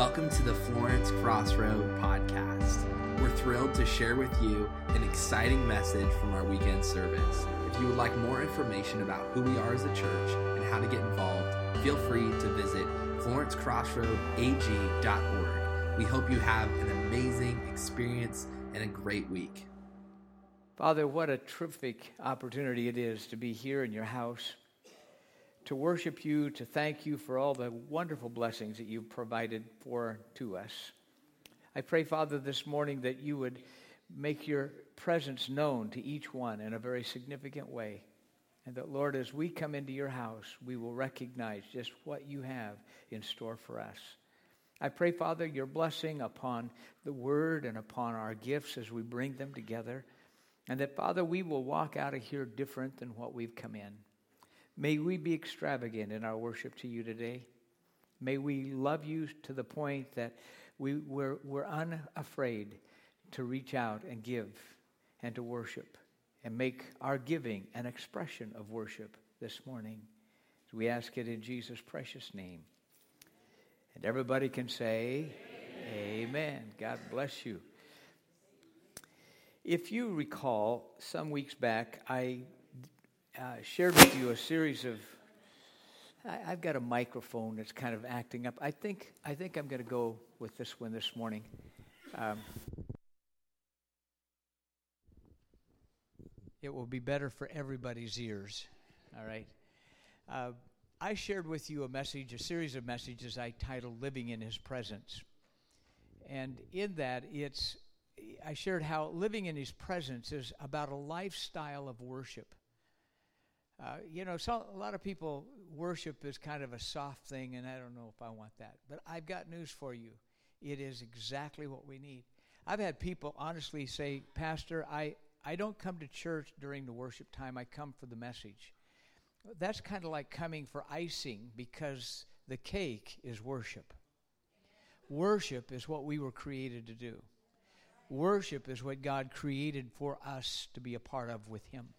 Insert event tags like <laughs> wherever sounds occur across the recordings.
Welcome to the Florence Crossroad Podcast. We're thrilled to share with you an exciting message from our weekend service. If you would like more information about who we are as a church and how to get involved, feel free to visit florencecrossroadag.org. We hope you have an amazing experience and a great week. Father, what a terrific opportunity it is to be here in your house, to worship you, to thank you for all the wonderful blessings that you've provided for to us. I pray, Father, this morning that you would make your presence known to each one in a very significant way. And that, Lord, as we come into your house, we will recognize just what you have in store for us. I pray, Father, your blessing upon the word and upon our gifts as we bring them together. And that, Father, we will walk out of here different than what we've come in. May we be extravagant in our worship to you today. May we love you to the point that we, we're, we're unafraid to reach out and give and to worship and make our giving an expression of worship this morning. So we ask it in Jesus' precious name. And everybody can say, Amen. Amen. God bless you. If you recall, some weeks back, I uh, shared with you a series of. I, have got a microphone that's kind of acting up. I think I think I'm going to go with this one this morning. Um, it will be better for everybody's ears. All right. Uh, I shared with you a message, a series of messages I titled "Living in His Presence," and in that, it's I shared how living in His presence is about a lifestyle of worship. Uh, you know, so a lot of people worship is kind of a soft thing, and I don't know if I want that. But I've got news for you. It is exactly what we need. I've had people honestly say, Pastor, I, I don't come to church during the worship time, I come for the message. That's kind of like coming for icing because the cake is worship. Worship is what we were created to do. Worship is what God created for us to be a part of with Him.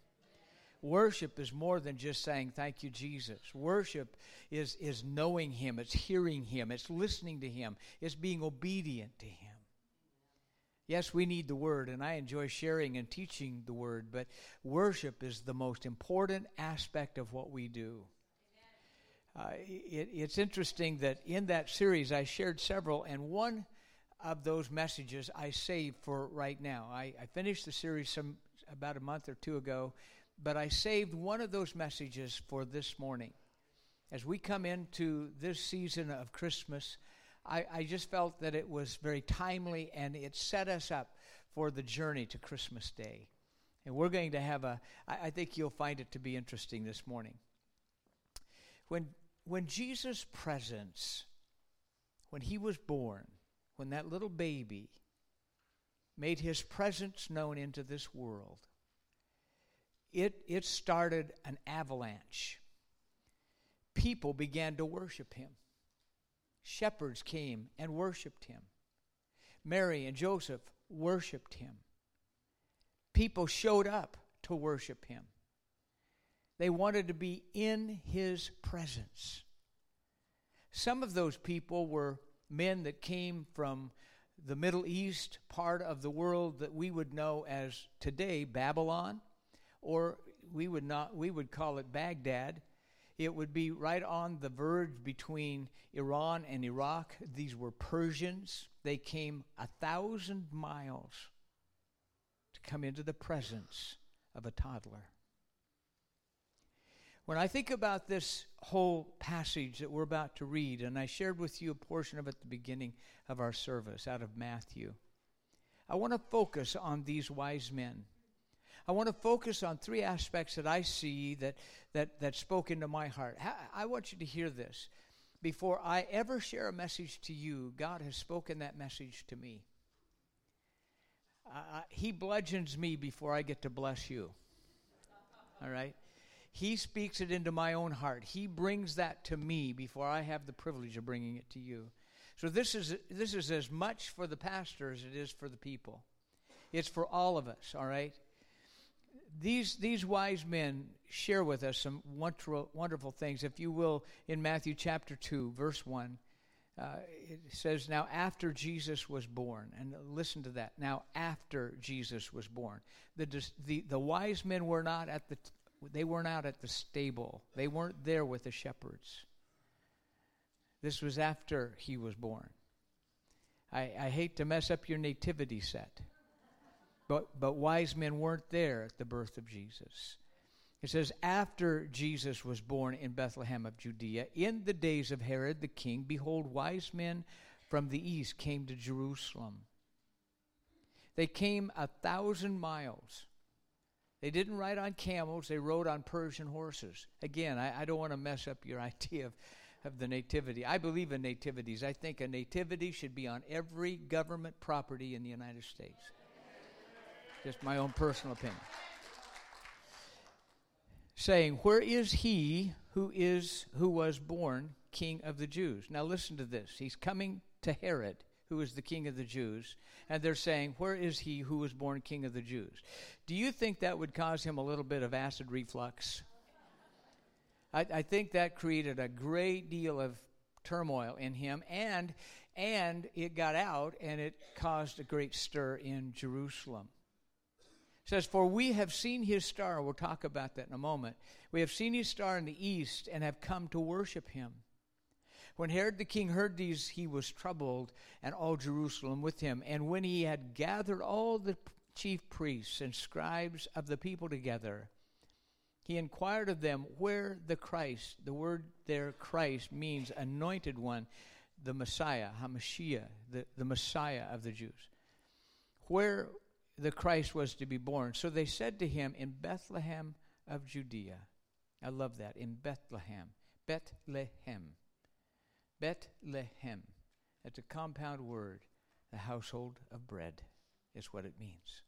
Worship is more than just saying, Thank you, Jesus. Worship is, is knowing Him, it's hearing Him, it's listening to Him, it's being obedient to Him. Yes, we need the Word, and I enjoy sharing and teaching the Word, but worship is the most important aspect of what we do. Uh, it, it's interesting that in that series I shared several, and one of those messages I saved for right now. I, I finished the series some about a month or two ago, but I saved one of those messages for this morning. As we come into this season of Christmas, I, I just felt that it was very timely and it set us up for the journey to Christmas Day. And we're going to have a, I, I think you'll find it to be interesting this morning. When, when Jesus' presence, when he was born, when that little baby made his presence known into this world, it, it started an avalanche. People began to worship him. Shepherds came and worshiped him. Mary and Joseph worshiped him. People showed up to worship him. They wanted to be in his presence. Some of those people were men that came from the Middle East part of the world that we would know as today Babylon, or we would not we would call it Baghdad. It would be right on the verge between Iran and Iraq. These were Persians. They came a thousand miles to come into the presence of a toddler. When I think about this whole passage that we're about to read, and I shared with you a portion of it at the beginning of our service out of Matthew, I want to focus on these wise men. I want to focus on three aspects that I see that, that, that spoke into my heart. I want you to hear this. Before I ever share a message to you, God has spoken that message to me. Uh, he bludgeons me before I get to bless you. All right? He speaks it into my own heart. He brings that to me before I have the privilege of bringing it to you. So this is this is as much for the pastor as it is for the people. It's for all of us, all right? These these wise men share with us some wonderful, wonderful things. If you will, in Matthew chapter 2, verse 1, Uh, it says, Now after Jesus was born, and listen to that. Now after Jesus was born, the, the, the wise men were not at the, they weren't out at the stable, they weren't there with the shepherds. This was after he was born. I, I hate to mess up your nativity set, but, but wise men weren't there at the birth of Jesus. It says, After Jesus was born in Bethlehem of Judea, in the days of Herod the king, behold, wise men from the east came to Jerusalem. They came a thousand miles. They didn't ride on camels, they rode on Persian horses. Again, I, I don't want to mess up your <laughs> idea of, of the nativity. I believe in nativities. I think a nativity should be on every government property in the United States. Just my own personal opinion saying, Where is he who is who was born king of the Jews? Now listen to this. He's coming to Herod, who is the king of the Jews, and they're saying, Where is he who was born king of the Jews? Do you think that would cause him a little bit of acid reflux? I, I think that created a great deal of turmoil in him and and it got out and it caused a great stir in Jerusalem says, For we have seen his star. We'll talk about that in a moment. We have seen his star in the east and have come to worship him. When Herod the king heard these, he was troubled, and all Jerusalem with him. And when he had gathered all the chief priests and scribes of the people together, he inquired of them where the Christ, the word there, Christ, means anointed one, the Messiah, Hamashiach, the, the Messiah of the Jews. Where the Christ was to be born. So they said to him, In Bethlehem of Judea. I love that. In Bethlehem. Bethlehem. Bethlehem. That's a compound word. The household of bread is what it means.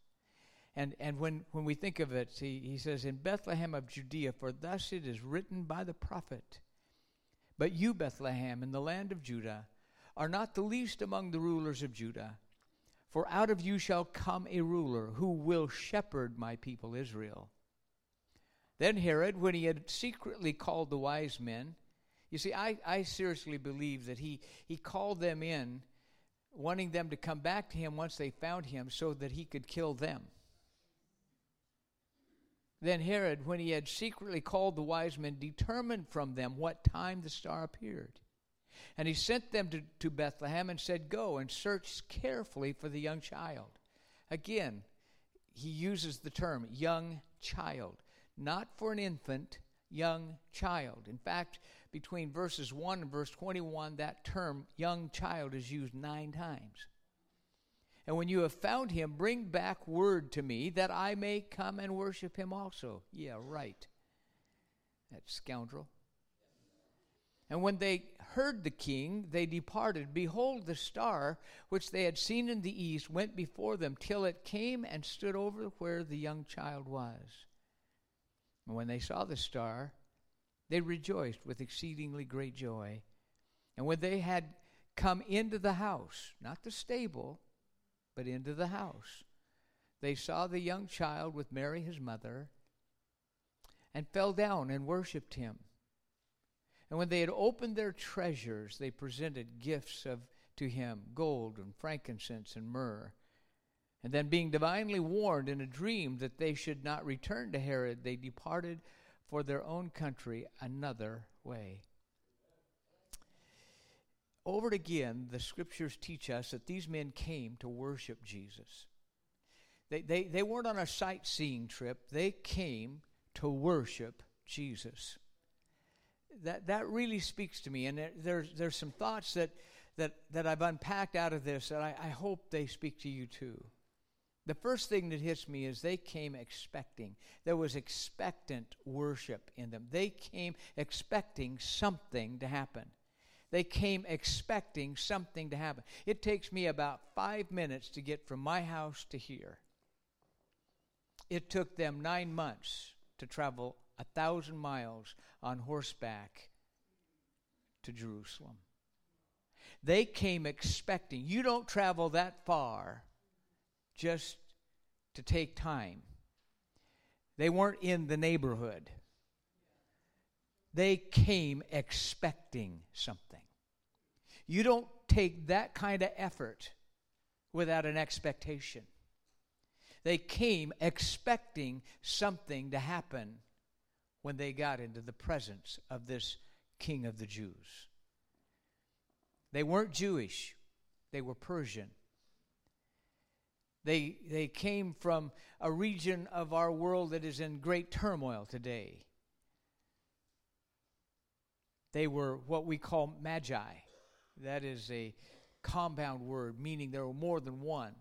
And, and when, when we think of it, he, he says, In Bethlehem of Judea, for thus it is written by the prophet. But you, Bethlehem, in the land of Judah, are not the least among the rulers of Judah. For out of you shall come a ruler who will shepherd my people Israel. Then Herod, when he had secretly called the wise men, you see, I, I seriously believe that he, he called them in, wanting them to come back to him once they found him so that he could kill them. Then Herod, when he had secretly called the wise men, determined from them what time the star appeared. And he sent them to, to Bethlehem and said, Go and search carefully for the young child. Again, he uses the term young child, not for an infant, young child. In fact, between verses 1 and verse 21, that term young child is used nine times. And when you have found him, bring back word to me that I may come and worship him also. Yeah, right. That scoundrel. And when they heard the king, they departed. Behold, the star which they had seen in the east went before them till it came and stood over where the young child was. And when they saw the star, they rejoiced with exceedingly great joy. And when they had come into the house, not the stable, but into the house, they saw the young child with Mary his mother, and fell down and worshipped him. And when they had opened their treasures, they presented gifts of to him gold and frankincense and myrrh. And then, being divinely warned in a dream that they should not return to Herod, they departed for their own country another way. Over and again, the scriptures teach us that these men came to worship Jesus. They, they, they weren't on a sightseeing trip, they came to worship Jesus that that really speaks to me, and there, there's there's some thoughts that that that I've unpacked out of this that I, I hope they speak to you too. The first thing that hits me is they came expecting. There was expectant worship in them. They came expecting something to happen. They came expecting something to happen. It takes me about five minutes to get from my house to here. It took them nine months to travel a thousand miles on horseback to Jerusalem. They came expecting. You don't travel that far just to take time. They weren't in the neighborhood. They came expecting something. You don't take that kind of effort without an expectation. They came expecting something to happen when they got into the presence of this king of the Jews. They weren't Jewish, they were Persian. They, they came from a region of our world that is in great turmoil today. They were what we call magi. That is a compound word, meaning there were more than one.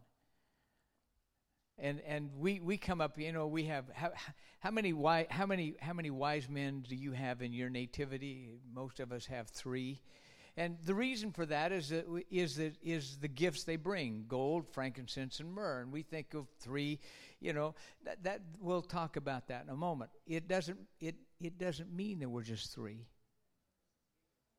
And and we, we come up, you know, we have how, how many wise how many how many wise men do you have in your nativity? Most of us have three. And the reason for that is that is that is the gifts they bring: gold, frankincense, and myrrh. And we think of three, you know. That, that we'll talk about that in a moment. It doesn't it it doesn't mean there were just three.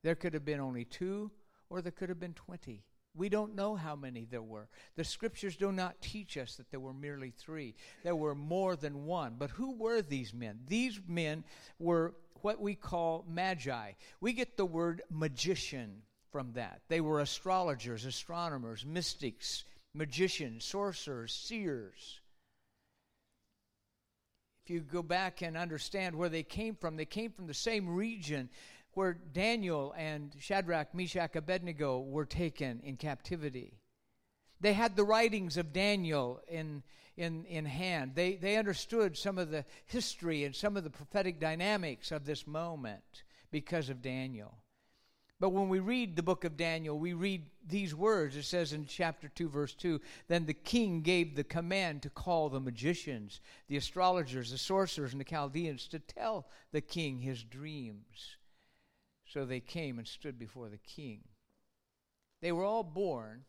There could have been only two, or there could have been twenty. We don't know how many there were. The scriptures do not teach us that there were merely three. There were more than one. But who were these men? These men were what we call magi. We get the word magician from that. They were astrologers, astronomers, mystics, magicians, sorcerers, seers. If you go back and understand where they came from, they came from the same region where Daniel and Shadrach, Meshach, Abednego were taken in captivity. They had the writings of Daniel in, in, in hand. They, they understood some of the history and some of the prophetic dynamics of this moment because of Daniel. But when we read the book of Daniel, we read these words. It says in chapter 2, verse 2 Then the king gave the command to call the magicians, the astrologers, the sorcerers, and the Chaldeans to tell the king his dreams. So they came and stood before the king. They were all born,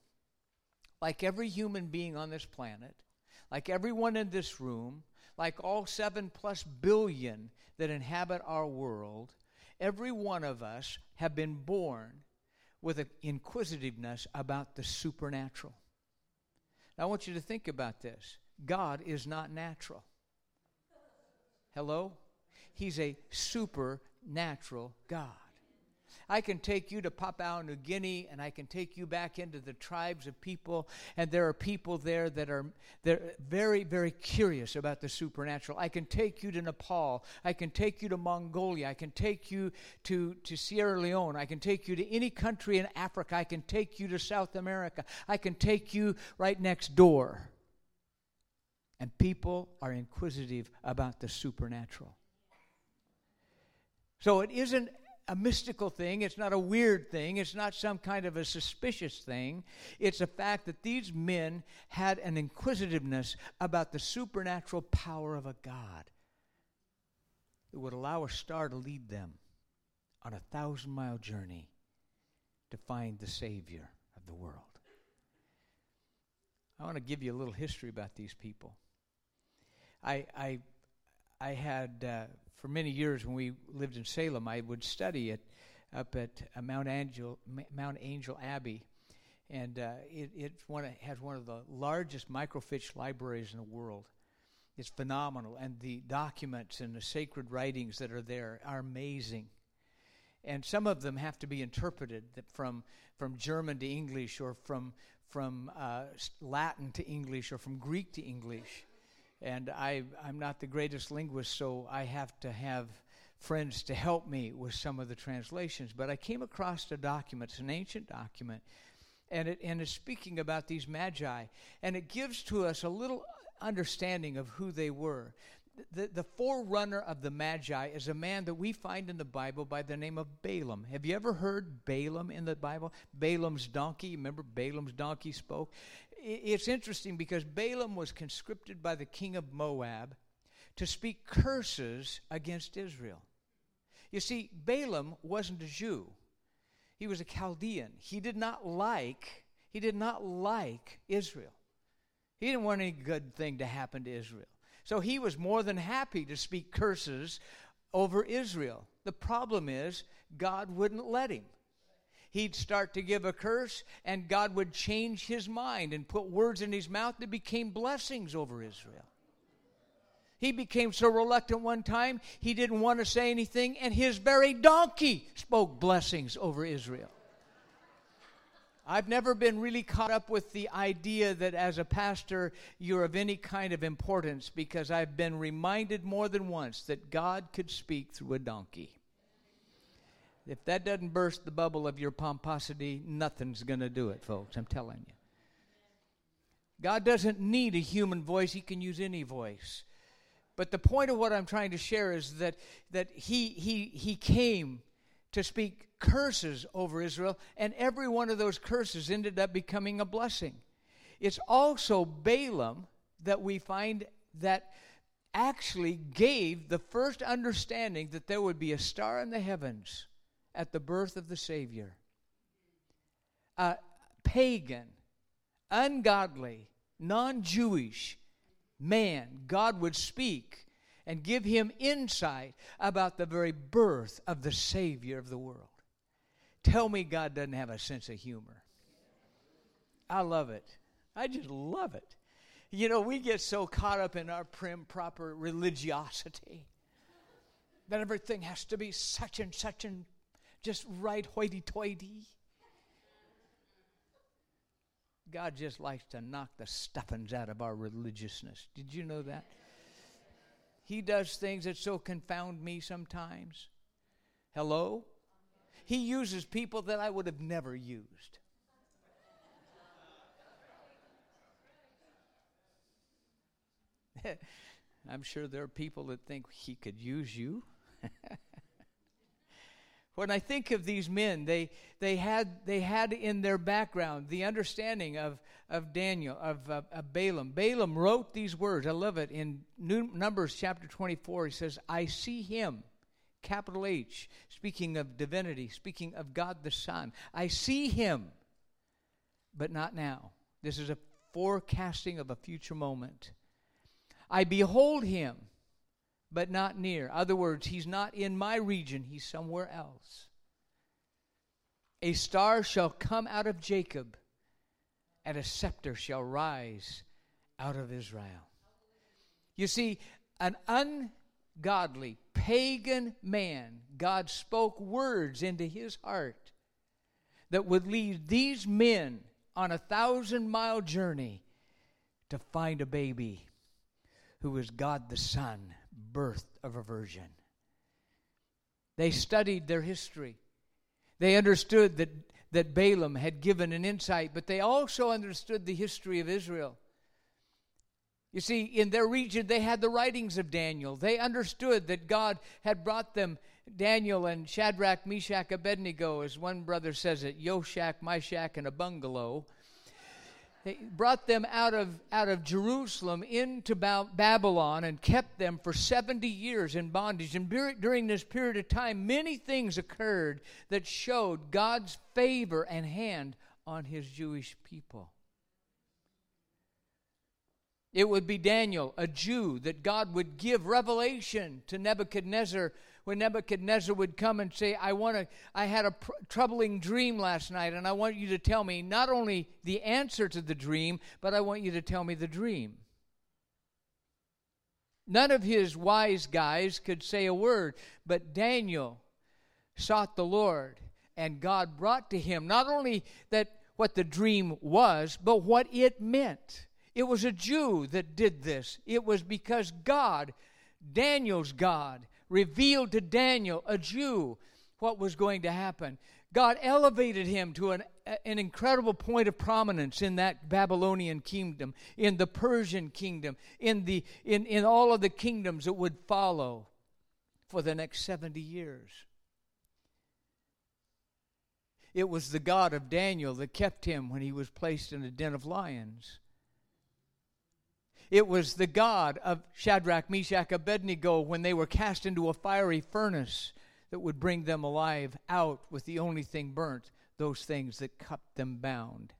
like every human being on this planet, like everyone in this room, like all seven plus billion that inhabit our world, every one of us have been born with an inquisitiveness about the supernatural. Now, I want you to think about this God is not natural. Hello? He's a supernatural God. I can take you to Papua New Guinea and I can take you back into the tribes of people, and there are people there that are they're very, very curious about the supernatural. I can take you to Nepal. I can take you to Mongolia. I can take you to, to Sierra Leone. I can take you to any country in Africa. I can take you to South America. I can take you right next door. And people are inquisitive about the supernatural. So it isn't a mystical thing. It's not a weird thing. It's not some kind of a suspicious thing. It's a fact that these men had an inquisitiveness about the supernatural power of a God that would allow a star to lead them on a thousand mile journey to find the Savior of the world. I want to give you a little history about these people. I, I, I had uh, for many years when we lived in Salem, I would study it up at uh, Mount Angel Mount Angel Abbey, and uh, it one has one of the largest microfiche libraries in the world. It's phenomenal, and the documents and the sacred writings that are there are amazing. And some of them have to be interpreted from from German to English, or from from uh, Latin to English, or from Greek to English and I, I'm not the greatest linguist, so I have to have friends to help me with some of the translations. But I came across a document, it's an ancient document, and it and it's speaking about these magi, and it gives to us a little understanding of who they were. The, the forerunner of the Magi is a man that we find in the Bible by the name of Balaam. Have you ever heard Balaam in the Bible? Balaam's donkey. Remember, Balaam's donkey spoke it's interesting because Balaam was conscripted by the king of Moab to speak curses against Israel. You see, Balaam wasn't a Jew. He was a Chaldean. He did not like he did not like Israel. He didn't want any good thing to happen to Israel. So he was more than happy to speak curses over Israel. The problem is God wouldn't let him he'd start to give a curse, and God would change his mind and put words in his mouth that became blessings over Israel. He became so reluctant one time, he didn't want to say anything, and his very donkey spoke blessings over Israel. I've never been really caught up with the idea that as a pastor you're of any kind of importance because I've been reminded more than once that God could speak through a donkey. If that doesn't burst the bubble of your pomposity, nothing's going to do it, folks. I'm telling you. God doesn't need a human voice, He can use any voice. But the point of what I'm trying to share is that, that he, he, he came to speak curses over Israel, and every one of those curses ended up becoming a blessing. It's also Balaam that we find that actually gave the first understanding that there would be a star in the heavens at the birth of the Savior. A pagan, ungodly, non Jewish man, God would speak and give him insight about the very birth of the Savior of the world. Tell me God doesn't have a sense of humor. I love it. I just love it. You know, we get so caught up in our prim, proper religiosity that everything has to be such and such and just right hoity toity. God just likes to knock the stuffings out of our religiousness. Did you know that? He does things that so confound me sometimes. Hello? He uses people that I would have never used. <laughs> I'm sure there are people that think he could use you. <laughs> when I think of these men, they, they, had, they had in their background the understanding of, of Daniel, of, of, of Balaam. Balaam wrote these words. I love it. In Numbers chapter 24, he says, I see him, capital H, speaking of divinity, speaking of God the Son. I see him, but not now. This is a forecasting of a future moment. I behold him but not near. Other words, he's not in my region, he's somewhere else. A star shall come out of Jacob, and a scepter shall rise out of Israel. You see, an ungodly, pagan man, God spoke words into his heart that would lead these men on a thousand mile journey to find a baby who was God the Son birth of a virgin. They studied their history. They understood that, that Balaam had given an insight, but they also understood the history of Israel. You see, in their region, they had the writings of Daniel. They understood that God had brought them Daniel and Shadrach, Meshach, Abednego, as one brother says it, Yoshak, Meshach, and a bungalow. They brought them out of, out of Jerusalem into Babylon and kept them for 70 years in bondage. And during this period of time, many things occurred that showed God's favor and hand on his Jewish people. It would be Daniel, a Jew, that God would give revelation to Nebuchadnezzar when Nebuchadnezzar would come and say, I want to, I had a pr- troubling dream last night, and I want you to tell me not only the answer to the dream, but I want you to tell me the dream. None of his wise guys could say a word, but Daniel sought the Lord, and God brought to him not only that what the dream was, but what it meant. It was a Jew that did this. It was because God, Daniel's God, revealed to Daniel, a Jew, what was going to happen. God elevated him to an, an incredible point of prominence in that Babylonian kingdom, in the Persian kingdom, in, the, in, in all of the kingdoms that would follow for the next 70 years. It was the God of Daniel that kept him when he was placed in a den of lions. It was the God of Shadrach, Meshach, Abednego when they were cast into a fiery furnace that would bring them alive out with the only thing burnt, those things that kept them bound.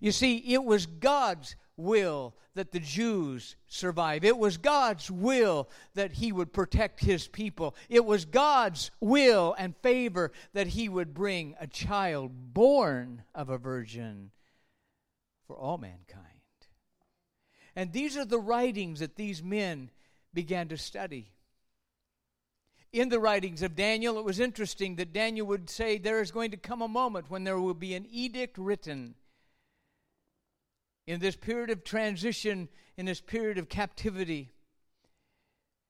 You see, it was God's will that the Jews survive. It was God's will that He would protect His people. It was God's will and favor that He would bring a child born of a virgin for all mankind. And these are the writings that these men began to study. in the writings of Daniel, it was interesting that Daniel would say there is going to come a moment when there will be an edict written in this period of transition, in this period of captivity.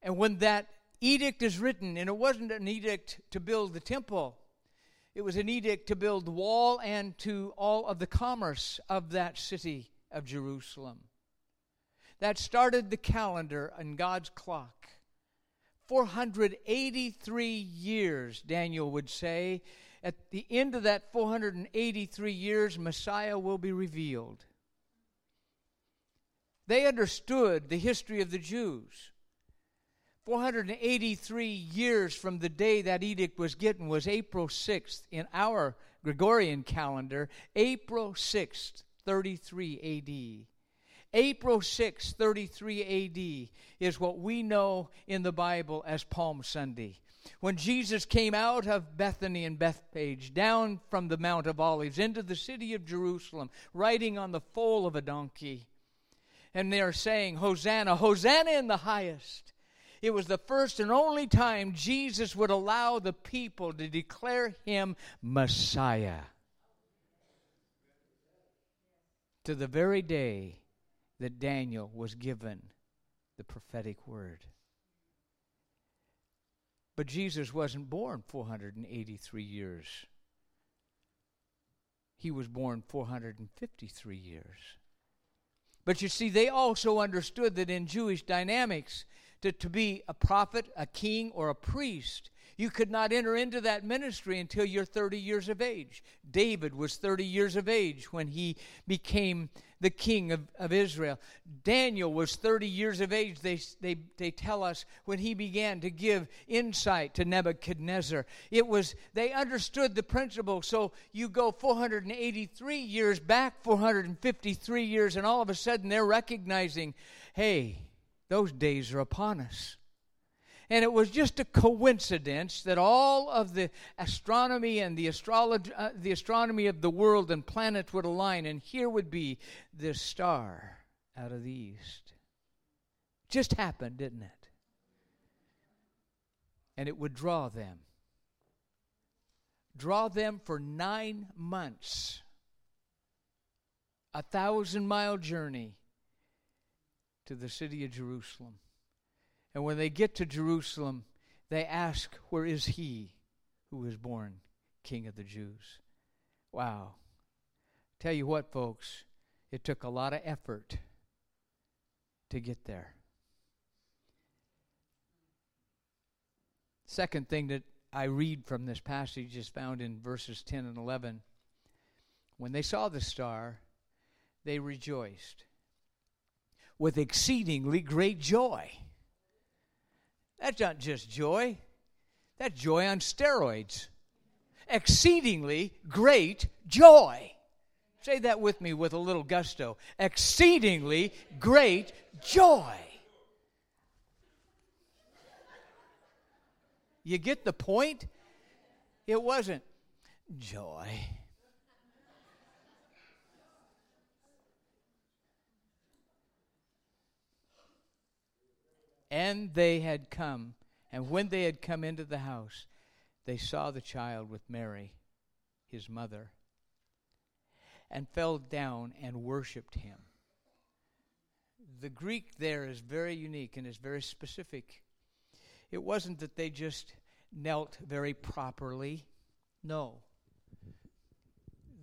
And when that edict is written, and it wasn't an edict to build the temple, it was an edict to build the wall and to all of the commerce of that city of Jerusalem. That started the calendar and God's clock. 483 years, Daniel would say. At the end of that 483 years, Messiah will be revealed. They understood the history of the Jews. 483 years from the day that edict was given was April 6th in our Gregorian calendar, April 6th, 33 AD. April 6, 33 AD is what we know in the Bible as Palm Sunday. When Jesus came out of Bethany and Bethphage, down from the Mount of Olives into the city of Jerusalem, riding on the foal of a donkey. And they are saying, Hosanna, Hosanna in the highest. It was the first and only time Jesus would allow the people to declare him Messiah. To the very day that Daniel was given the prophetic word. But Jesus wasn't born 483 years. He was born 453 years. But you see, they also understood that in Jewish dynamics, to, to be a prophet, a king, or a priest, you could not enter into that ministry until you're 30 years of age. David was 30 years of age when he became the king of, of Israel. Daniel was 30 years of age, they, they, they tell us, when he began to give insight to Nebuchadnezzar. It was, they understood the principle. So you go 483 years back, 453 years, and all of a sudden they're recognizing, hey, those days are upon us. And it was just a coincidence that all of the astronomy and the, astrolog- uh, the astronomy of the world and planets would align, and here would be this star out of the east. Just happened, didn't it? And it would draw them. Draw them for nine months. A thousand mile journey to the city of Jerusalem. And when they get to Jerusalem, they ask, Where is he who was born King of the Jews? Wow. Tell you what, folks, it took a lot of effort to get there. Second thing that I read from this passage is found in verses 10 and 11. When they saw the star, they rejoiced with exceedingly great joy. That's not just joy, that's joy on steroids. Exceedingly great joy. Say that with me with a little gusto. Exceedingly great joy. You get the point? It wasn't joy. And they had come. And when they had come into the house, they saw the child with Mary, his mother, and fell down and worshiped him. The Greek there is very unique and is very specific. It wasn't that they just knelt very properly. No.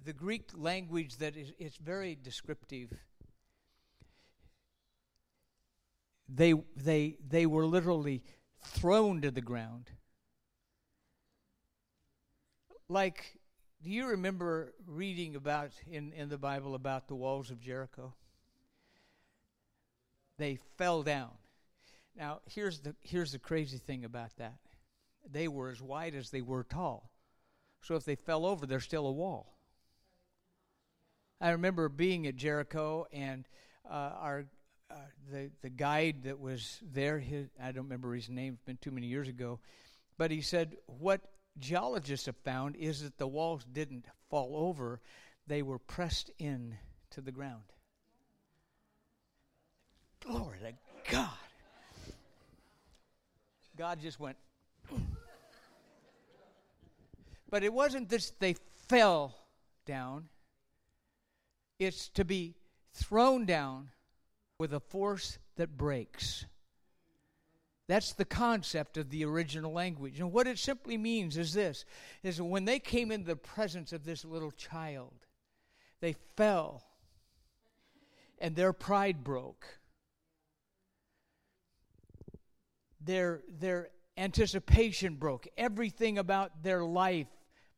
The Greek language that is it's very descriptive they, they, they were literally thrown to the ground. Like, do you remember reading about in, in the Bible about the walls of Jericho? They fell down. Now, here's the, here's the crazy thing about that they were as wide as they were tall. So if they fell over, they're still a wall. I remember being at Jericho, and uh, our uh, the the guide that was there, his, I don't remember his name. It's been too many years ago, but he said what geologists have found is that the walls didn't fall over; they were pressed in to the ground. Glory to God! God just went. <clears throat> But it wasn't this they fell down, it's to be thrown down with a force that breaks. That's the concept of the original language. And what it simply means is this is that when they came into the presence of this little child, they fell and their pride broke. Their their anticipation broke. Everything about their life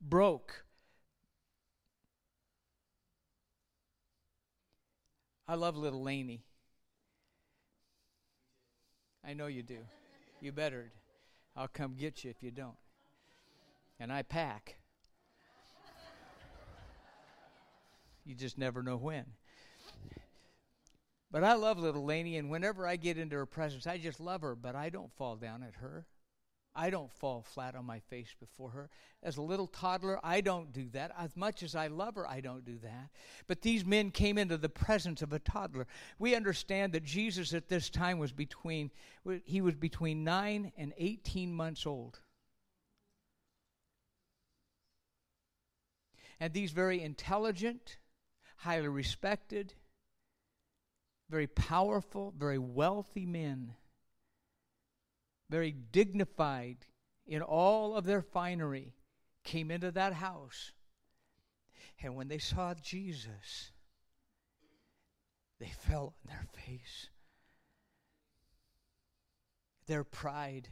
broke. I love little Laney. I know you do. You bettered. I'll come get you if you don't. And I pack. You just never know when. But I love little Laney, and whenever I get into her presence, I just love her, but I don't fall down at her. I don't fall flat on my face before her. As a little toddler, I don't do that. As much as I love her, I don't do that. But these men came into the presence of a toddler. We understand that Jesus at this time was between he was between 9 and 18 months old. And these very intelligent, highly respected, very powerful, very wealthy men very dignified in all of their finery, came into that house. And when they saw Jesus, they fell on their face. Their pride,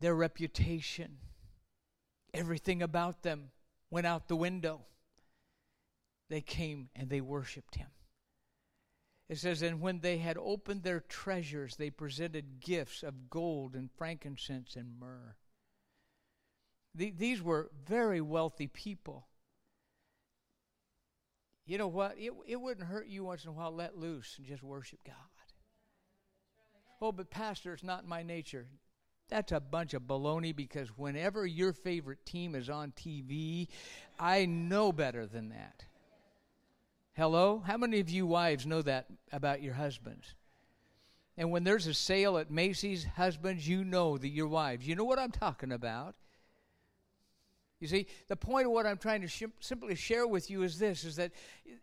their reputation, everything about them went out the window. They came and they worshiped him. It says, And when they had opened their treasures, they presented gifts of gold and frankincense and myrrh. The, these were very wealthy people. You know what? It, it wouldn't hurt you once in a while let loose and just worship God. Oh, but Pastor, it's not my nature. That's a bunch of baloney because whenever your favorite team is on TV, I know better than that. Hello? How many of you wives know that about your husbands? And when there's a sale at Macy's, husbands, you know that your wives. You know what I'm talking about. You see, the point of what I'm trying to sh- simply share with you is this is that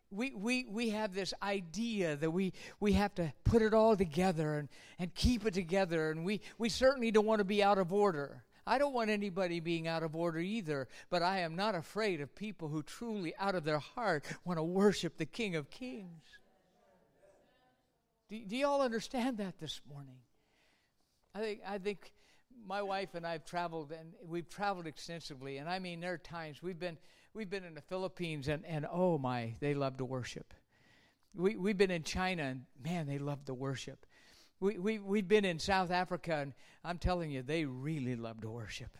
we, we, we have this idea that we, we have to put it all together and, and keep it together, and we, we certainly don't want to be out of order. I don't want anybody being out of order either, but I am not afraid of people who truly, out of their heart, want to worship the King of Kings. Do, do you all understand that this morning? I think, I think my wife and I have traveled, and we've traveled extensively. And I mean, there are times we've been we've been in the Philippines, and, and oh my, they love to worship. We we've been in China, and man, they love to worship. We, we, we've been in South Africa, and I'm telling you, they really love to worship.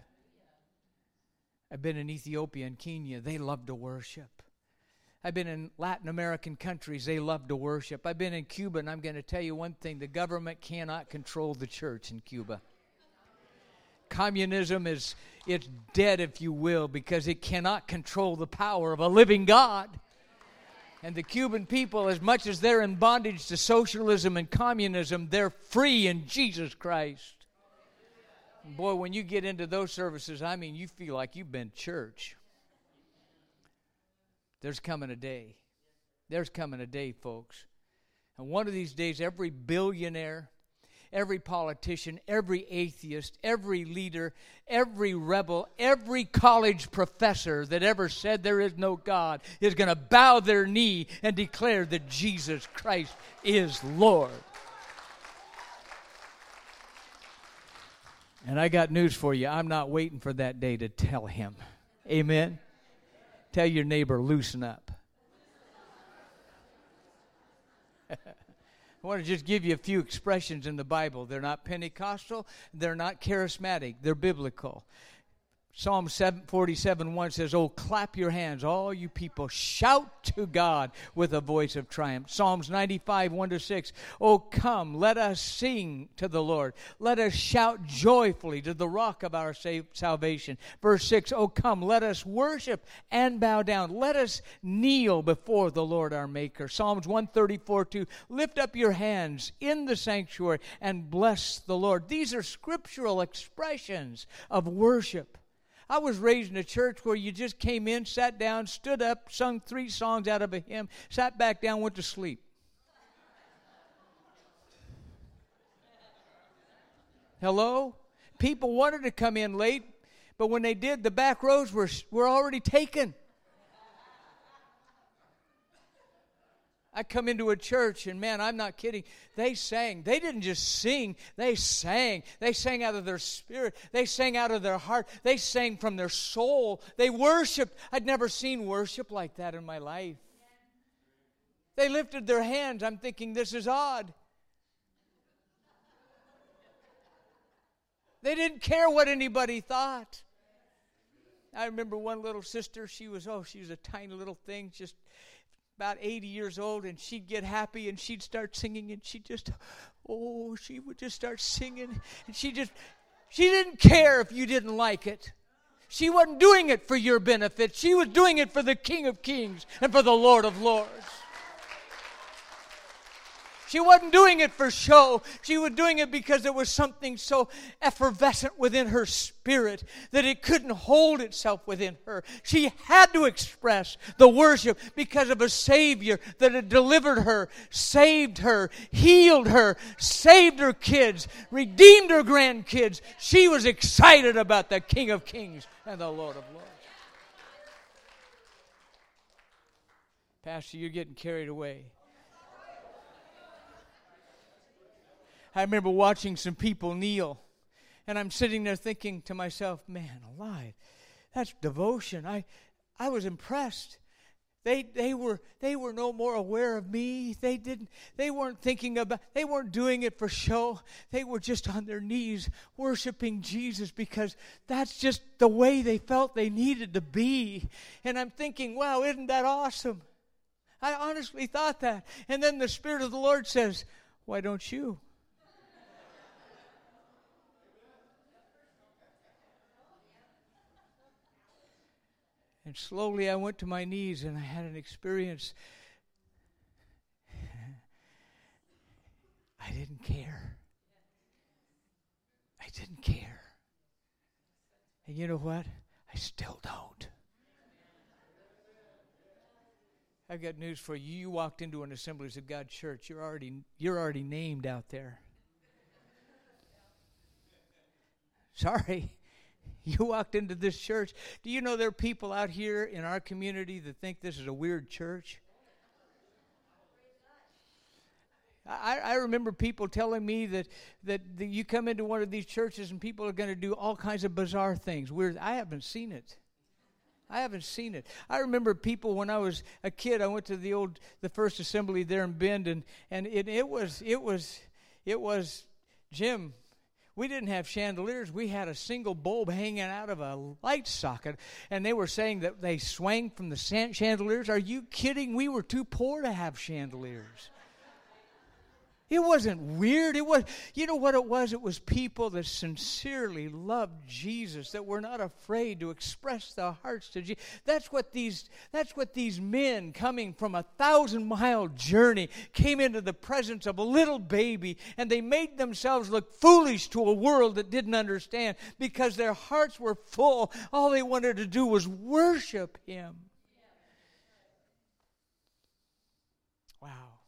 I've been in Ethiopia and Kenya, they love to worship. I've been in Latin American countries, they love to worship. I've been in Cuba, and I'm going to tell you one thing the government cannot control the church in Cuba. Communism is it's dead, if you will, because it cannot control the power of a living God. And the Cuban people, as much as they're in bondage to socialism and communism, they're free in Jesus Christ. boy, when you get into those services, I mean, you feel like you've been church. There's coming a day. There's coming a day, folks. And one of these days, every billionaire, every politician, every atheist, every leader, every rebel, every college professor that ever said there is no God is going to bow their knee and declare that Jesus Christ is Lord. And I got news for you. I'm not waiting for that day to tell him. Amen. Tell your neighbor, loosen up. I want to just give you a few expressions in the Bible. They're not Pentecostal, they're not charismatic, they're biblical. Psalm 47 1 says, Oh, clap your hands, all you people. Shout to God with a voice of triumph. Psalms 95 1 to 6. Oh, come, let us sing to the Lord. Let us shout joyfully to the rock of our salvation. Verse 6 Oh, come, let us worship and bow down. Let us kneel before the Lord our Maker. Psalms 134 2. Lift up your hands in the sanctuary and bless the Lord. These are scriptural expressions of worship I was raised in a church where you just came in, sat down, stood up, sung three songs out of a hymn, sat back down, went to sleep. Hello? People wanted to come in late, but when they did, the back rows were, were already taken. I come into a church and man, I'm not kidding. They sang. They didn't just sing, they sang. They sang out of their spirit, they sang out of their heart, they sang from their soul. They worshiped. I'd never seen worship like that in my life. They lifted their hands. I'm thinking, this is odd. They didn't care what anybody thought. I remember one little sister, she was, oh, she was a tiny little thing, just about 80 years old, and she'd get happy and she'd start singing, and she just, oh, she would just start singing, and she just, she didn't care if you didn't like it. She wasn't doing it for your benefit. She was doing it for the King of Kings and for the Lord of Lords. She wasn't doing it for show. She was doing it because there was something so effervescent within her spirit that it couldn't hold itself within her. She had to express the worship because of a Savior that had delivered her, saved her, healed her, saved her kids, redeemed her grandkids. She was excited about the King of Kings and the Lord of Lords. Pastor, you're getting carried away. I remember watching some people kneel, and I'm sitting there thinking to myself, man alive, that's devotion. I, I was impressed. They, they, were, they were no more aware of me. They, didn't, they weren't thinking about, they weren't doing it for show. They were just on their knees worshiping Jesus because that's just the way they felt they needed to be. And I'm thinking, wow, isn't that awesome? I honestly thought that. And then the Spirit of the Lord says, why don't you? And slowly I went to my knees and I had an experience. <laughs> I didn't care. I didn't care. And you know what? I still don't. I've got news for you. You walked into an Assemblies of God church. You're already you're already named out there. Sorry. <laughs> You walked into this church. Do you know there are people out here in our community that think this is a weird church? I, I remember people telling me that, that, that you come into one of these churches and people are going to do all kinds of bizarre things. Weird. I haven't seen it. I haven't seen it. I remember people when I was a kid. I went to the old, the first assembly there in Bend, and and it, it was it was it was Jim we didn't have chandeliers. We had a single bulb hanging out of a light socket. And they were saying that they swang from the chandeliers. Are you kidding? We were too poor to have chandeliers. It wasn't weird. It was, you know what it was? It was people that sincerely loved Jesus, that were not afraid to express their hearts to Jesus. That's what these, that's what these men coming from a thousand mile journey came into the presence of a little baby, and they made themselves look foolish to a world that didn't understand because their hearts were full. All they wanted to do was worship Him. Wow.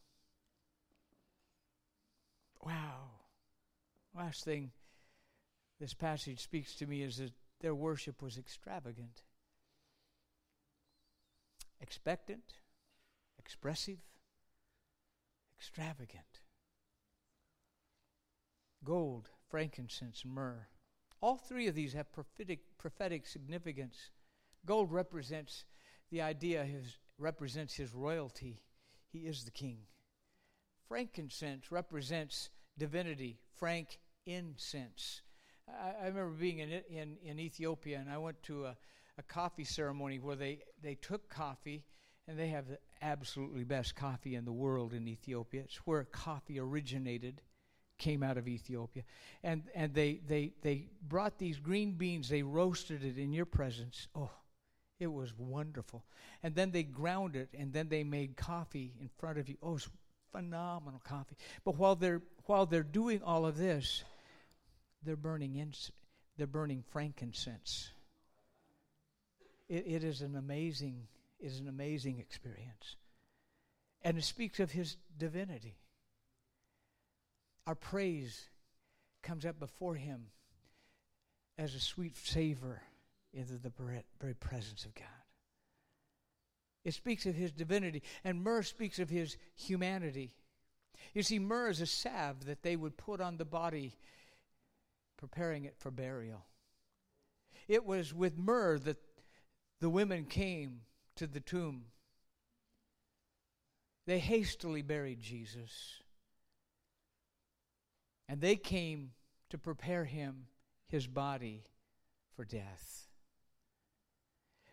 Last thing this passage speaks to me is that their worship was extravagant, expectant, expressive, extravagant. Gold, frankincense, myrrh. All three of these have prophetic, prophetic significance. Gold represents the idea, his, represents his royalty. He is the king. Frankincense represents divinity, frank incense. I, I remember being in, in, in Ethiopia, and I went to a, a coffee ceremony where they, they took coffee, and they have the absolutely best coffee in the world in Ethiopia. It's where coffee originated came out of Ethiopia. And, and they, they, they brought these green beans, they roasted it in your presence. Oh, it was wonderful. And then they ground it, and then they made coffee in front of you. Oh, it was phenomenal coffee. But while they're while they're doing all of this, they're burning ins- they're burning frankincense. It, it is an amazing, is an amazing experience. And it speaks of his divinity. Our praise comes up before him as a sweet savor into the very presence of God. It speaks of his divinity, and myrrh speaks of his humanity. You see, myrrh is a salve that they would put on the body, preparing it for burial. It was with myrrh that the women came to the tomb. They hastily buried Jesus, and they came to prepare him, his body, for death.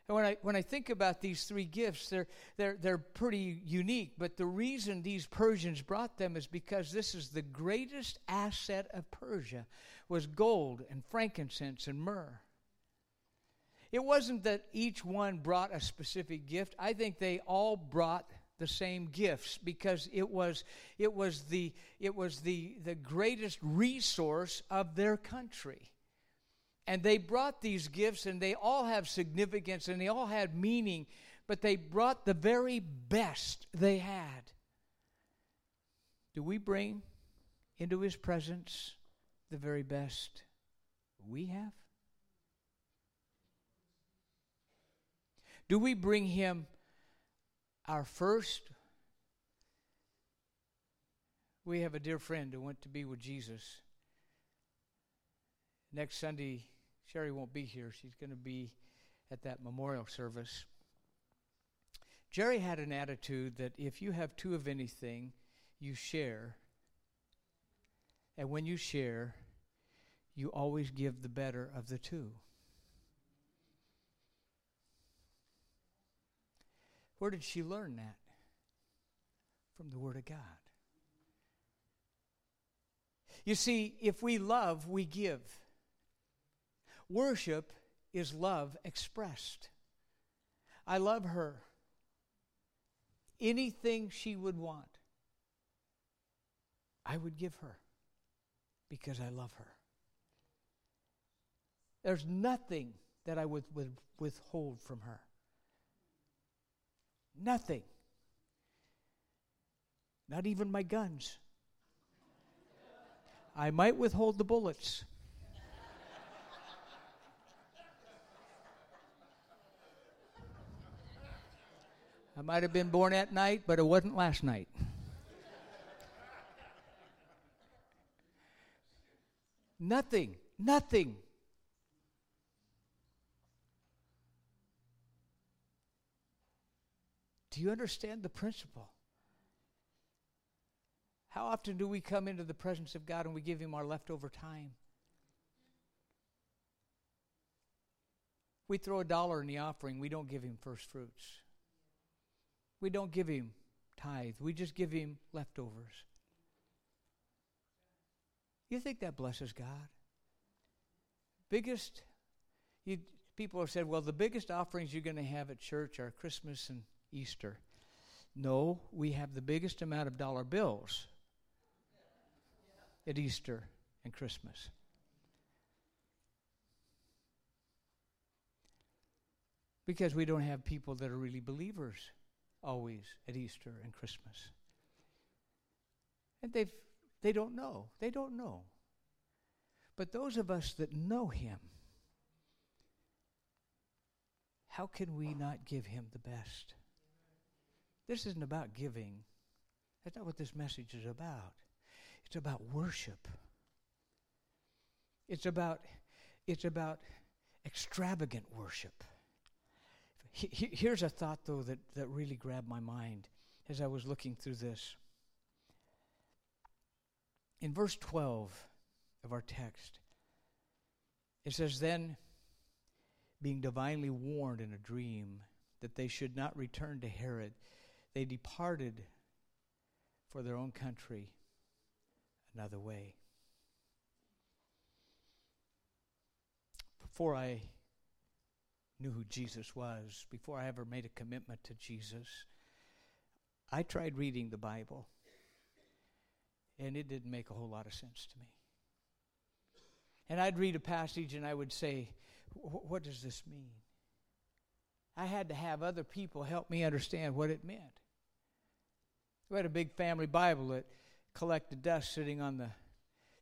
And when I, when I think about these three gifts, they're, they're, they're pretty unique. But the reason these Persians brought them is because this is the greatest asset of Persia was gold and frankincense and myrrh. It wasn't that each one brought a specific gift. I think they all brought the same gifts because it was, it was, the, it was the, the greatest resource of their country. And they brought these gifts, and they all have significance and they all had meaning, but they brought the very best they had. Do we bring into his presence the very best we have? Do we bring him our first? We have a dear friend who went to be with Jesus. Next Sunday, Sherry won't be here. She's going to be at that memorial service. Jerry had an attitude that if you have two of anything, you share. And when you share, you always give the better of the two. Where did she learn that? From the Word of God. You see, if we love, we give. Worship is love expressed. I love her. Anything she would want, I would give her because I love her. There's nothing that I would, would withhold from her. Nothing. Not even my guns. I might withhold the bullets. I might have been born at night, but it wasn't last night. nothing, nothing. Do you understand the principle? How often do we come into the presence of God and we give Him our leftover time? We throw a dollar in the offering, we don't give Him first fruits. We don't give him tithe, we just give him leftovers. You think that blesses God? Biggest, you, people have said, well, the biggest offerings you're going to have at church are Christmas and Easter. No, we have the biggest amount of dollar bills at Easter and Christmas. Because we don't have people that are really believers always at Easter and Christmas. And they've, they don't know. They don't know. But those of us that know Him, how can we not give Him the best? This isn't about giving. That's not what this message is about. It's about worship. It's about, it's about extravagant worship. He, here's a thought, though, that, that really grabbed my mind as I was looking through this. In verse 12 of our text, it says, Then, being divinely warned in a dream that they should not return to Herod, they departed for their own country another way. Before I knew who Jesus was, before I ever made a commitment to Jesus, I tried reading the Bible, and it didn't make a whole lot of sense to me. And I'd read a passage and I would say, What does this mean? I had to have other people help me understand what it meant. We had a big family Bible that collected dust sitting on the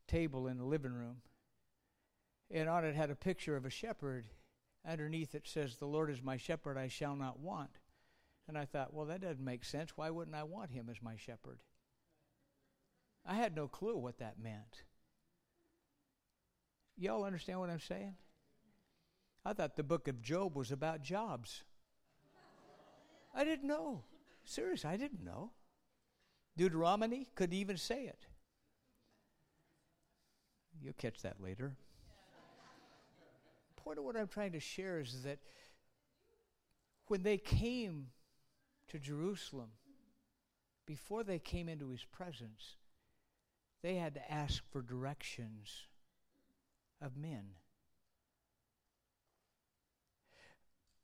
table in the living room. And on it had a picture of a shepherd. Underneath it says, The Lord is my shepherd, I shall not want. And I thought, well, that doesn't make sense. Why wouldn't I want him as my shepherd? I had no clue what that meant. Y'all understand what I'm saying? I thought the book of Job was about jobs. I didn't know. Seriously, I didn't know. Deuteronomy could even say it. You'll catch that later. Of what I'm trying to share is that when they came to Jerusalem, before they came into his presence, they had to ask for directions of men.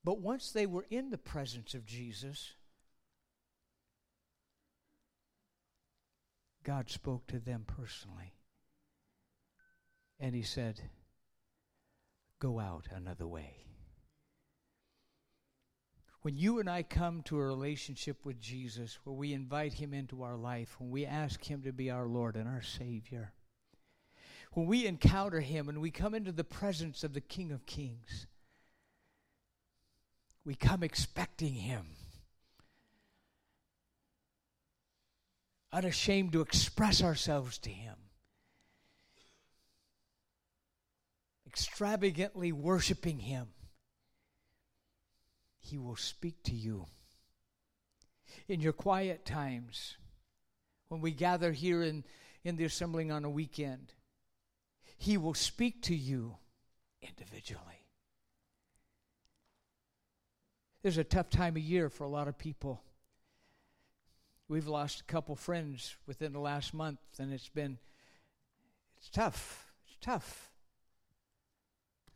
But once they were in the presence of Jesus, God spoke to them personally. And he said, Go out another way. When you and I come to a relationship with Jesus, where we invite him into our life, when we ask him to be our Lord and our Savior, when we encounter him and we come into the presence of the King of Kings, we come expecting him. Unashamed to express ourselves to him. Extravagantly worshiping him. He will speak to you. In your quiet times, when we gather here in, in the assembling on a weekend, He will speak to you individually. There's a tough time of year for a lot of people. We've lost a couple friends within the last month, and it's been it's tough. It's tough.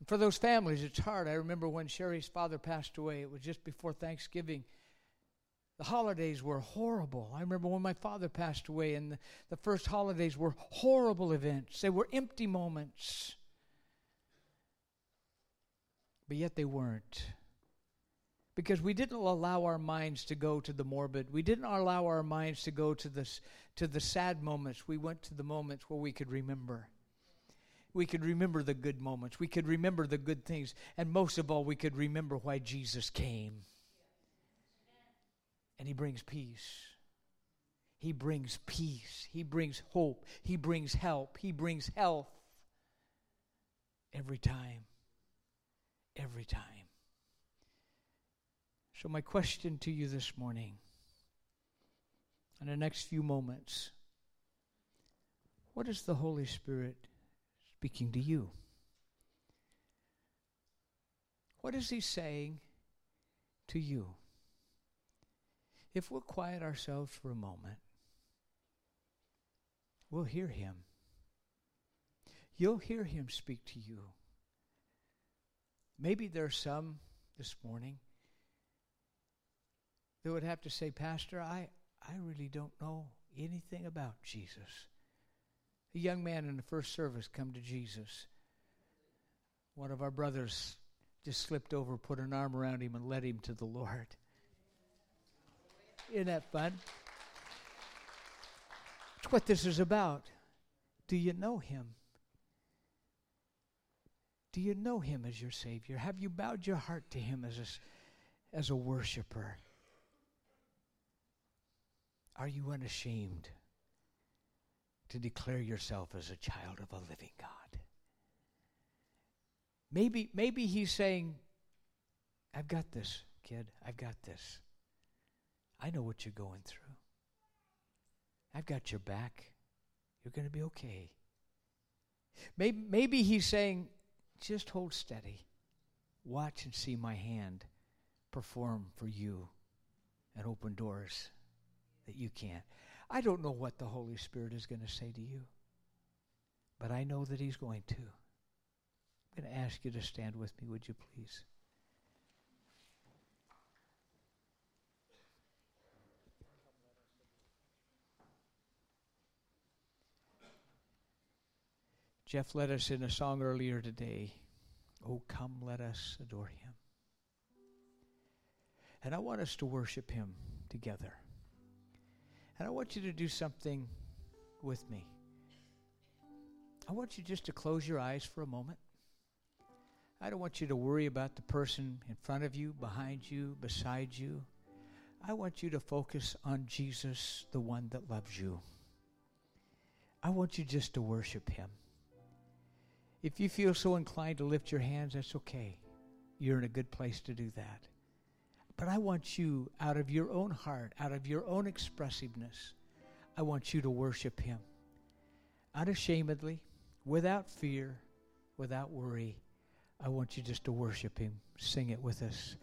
For those families, it's hard. I remember when Sherry's father passed away, it was just before Thanksgiving. The holidays were horrible. I remember when my father passed away, and the, the first holidays were horrible events. They were empty moments. But yet they weren't because we didn't allow our minds to go to the morbid. We didn't allow our minds to go to the, to the sad moments. We went to the moments where we could remember. We could remember the good moments. We could remember the good things. And most of all, we could remember why Jesus came. And He brings peace. He brings peace. He brings hope. He brings help. He brings health. Every time. Every time. So, my question to you this morning, in the next few moments, what is the Holy Spirit speaking to you? What is He saying to you? If we'll quiet ourselves for a moment, we'll hear Him. You'll hear Him speak to you. Maybe there are some this morning that would have to say, Pastor, I, I really don't know anything about Jesus. A young man in the first service come to Jesus. One of our brothers just slipped over, put an arm around him, and led him to the Lord. Isn't that fun? It's what this is about. Do you know him? Do you know him as your Savior? Have you bowed your heart to him as a, as a worshiper? Are you unashamed to declare yourself as a child of a living God? Maybe, maybe he's saying, I've got this, kid. I've got this. I know what you're going through. I've got your back. You're going to be okay. Maybe, maybe he's saying, just hold steady. Watch and see my hand perform for you and open doors that you can't. I don't know what the Holy Spirit is going to say to you, but I know that He's going to. I'm going to ask you to stand with me, would you please? Jeff led us in a song earlier today. Oh, come, let us adore him. And I want us to worship Him together. And I want you to do something with me. I want you just to close your eyes for a moment. I don't want you to worry about the person in front of you, behind you, beside you. I want you to focus on Jesus, the one that loves you. I want you just to worship him. If you feel so inclined to lift your hands, that's okay. You're in a good place to do that. But I want you, out of your own heart, out of your own expressiveness, I want you to worship him unashamedly, without fear, without worry. I want you just to worship him. Sing it with us.